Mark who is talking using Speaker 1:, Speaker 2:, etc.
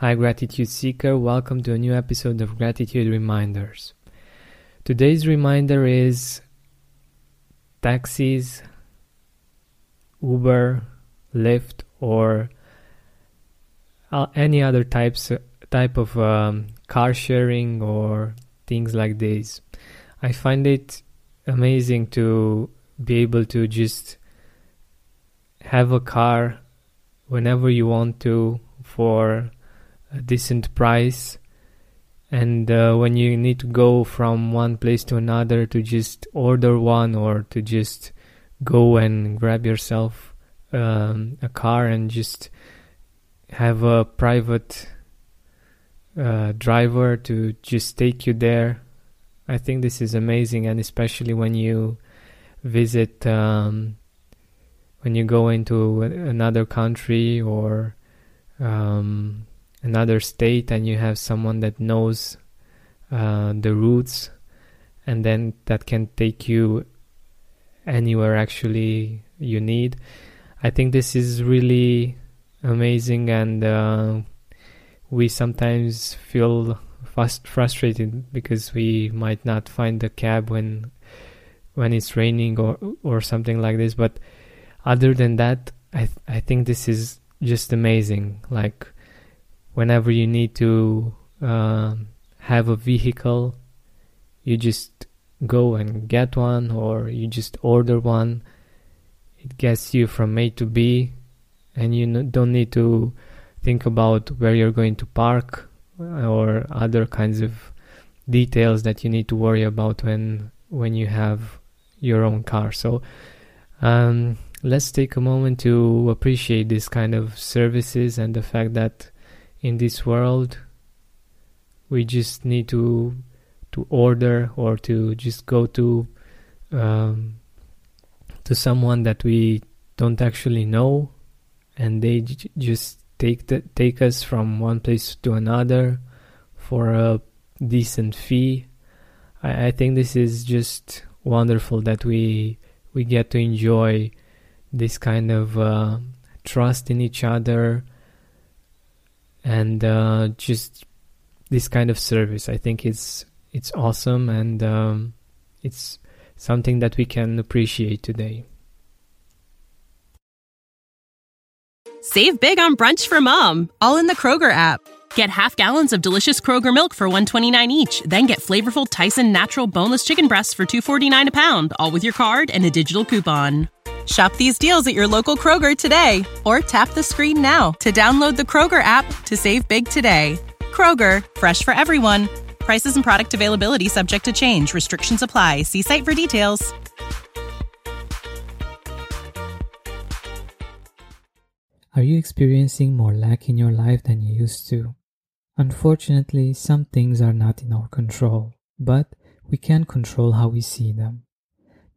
Speaker 1: Hi, Gratitude Seeker. Welcome to a new episode of Gratitude Reminders. Today's reminder is taxis, Uber, Lyft, or any other types type of um, car sharing or things like this. I find it amazing to be able to just have a car whenever you want to for a decent price. And uh, when you need to go from one place to another to just order one or to just go and grab yourself um, a car and just have a private uh, driver to just take you there i think this is amazing. And especially when you visit um, when you go into another country or um, another state and you have someone that knows uh, the routes and then that can take you anywhere actually you need. I think this is really amazing and uh, we sometimes feel fast frustrated because we might not find the cab when when it's raining or or something like this. But other than that i th- i think this is just amazing. Like whenever you need to uh, have a vehicle, you just go and get one, or you just order one. It gets you from A to B, and you don't need to think about where you're going to park or other kinds of details that you need to worry about when when you have your own car. So um, let's take a moment to appreciate this kind of services and the fact that in this world we just need to to order or to just go to um, to someone that we don't actually know and they j- just take the, take us from one place to another for a decent fee. I, I think this is just wonderful that we we get to enjoy this kind of uh, trust in each other and uh, just this kind of service. I think it's it's awesome and um, it's something that we can appreciate today.
Speaker 2: Save big on brunch for mom, all in the Kroger app. Get half gallons of delicious Kroger milk for 129 each, then get flavorful Tyson natural boneless chicken breasts for 249 a pound, all with your card and a digital coupon. Shop these deals at your local Kroger today or tap the screen now to download the Kroger app to save big today. Kroger, fresh for everyone. Prices and product availability subject to change. Restrictions apply. See site for details.
Speaker 3: Are you experiencing more lack in your life than you used to? Unfortunately, some things are not in our control, but we can control how we see them.